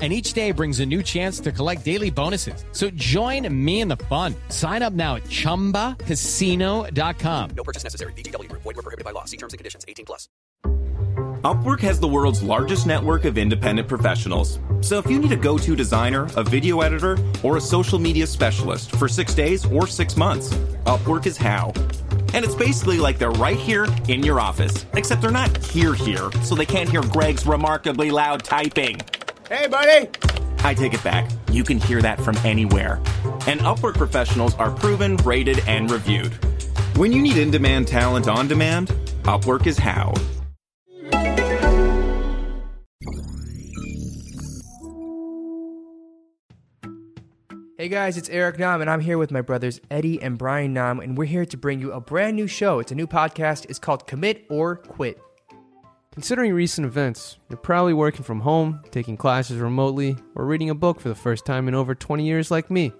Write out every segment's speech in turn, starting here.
And each day brings a new chance to collect daily bonuses. So join me in the fun. Sign up now at chumbacasino.com. No purchase necessary. VGW Group. Void were prohibited by law. See terms and conditions. 18 plus. Upwork has the world's largest network of independent professionals. So if you need a go-to designer, a video editor, or a social media specialist for six days or six months, Upwork is how. And it's basically like they're right here in your office, except they're not here here, so they can't hear Greg's remarkably loud typing. Hey, buddy! I take it back. You can hear that from anywhere. And Upwork professionals are proven, rated, and reviewed. When you need in demand talent on demand, Upwork is how. Hey guys, it's Eric Nam, and I'm here with my brothers Eddie and Brian Nam, and we're here to bring you a brand new show. It's a new podcast. It's called Commit or Quit. Considering recent events, you're probably working from home, taking classes remotely, or reading a book for the first time in over 20 years like me.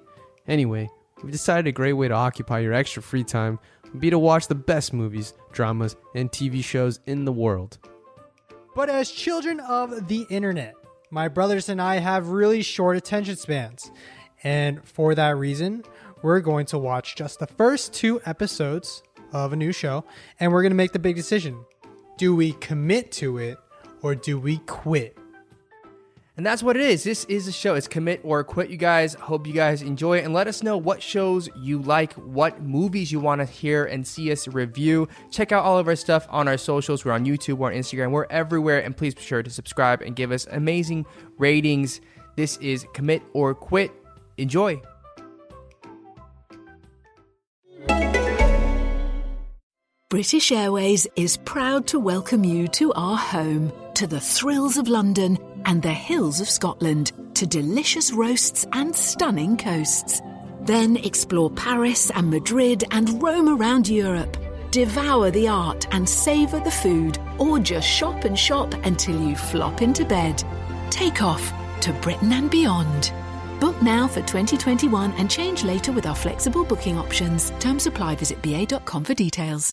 Anyway, we've decided a great way to occupy your extra free time would be to watch the best movies, dramas, and TV shows in the world. But as children of the internet, my brothers and I have really short attention spans. And for that reason, we're going to watch just the first two episodes of a new show and we're going to make the big decision. Do we commit to it or do we quit? And that's what it is. This is a show. It's Commit or Quit, you guys. Hope you guys enjoy it and let us know what shows you like, what movies you want to hear and see us review. Check out all of our stuff on our socials. We're on YouTube, we're on Instagram, we're everywhere. And please be sure to subscribe and give us amazing ratings. This is Commit or Quit. Enjoy. British Airways is proud to welcome you to our home, to the thrills of London and the hills of Scotland, to delicious roasts and stunning coasts. Then explore Paris and Madrid and roam around Europe. Devour the art and savour the food, or just shop and shop until you flop into bed. Take off to Britain and beyond. Book now for 2021 and change later with our flexible booking options. Terms apply. Visit ba.com for details.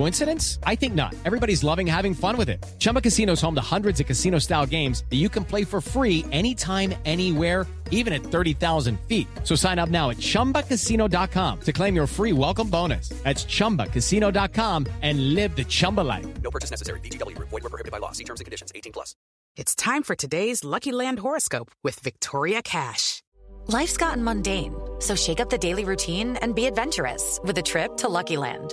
Coincidence? I think not. Everybody's loving having fun with it. Chumba Casino is home to hundreds of casino style games that you can play for free anytime, anywhere, even at 30,000 feet. So sign up now at chumbacasino.com to claim your free welcome bonus. That's chumbacasino.com and live the Chumba life. No purchase necessary. VGW Group. Void were prohibited by law. See terms and conditions. 18 plus. It's time for today's Lucky Land horoscope with Victoria Cash. Life's gotten mundane, so shake up the daily routine and be adventurous with a trip to Lucky Land.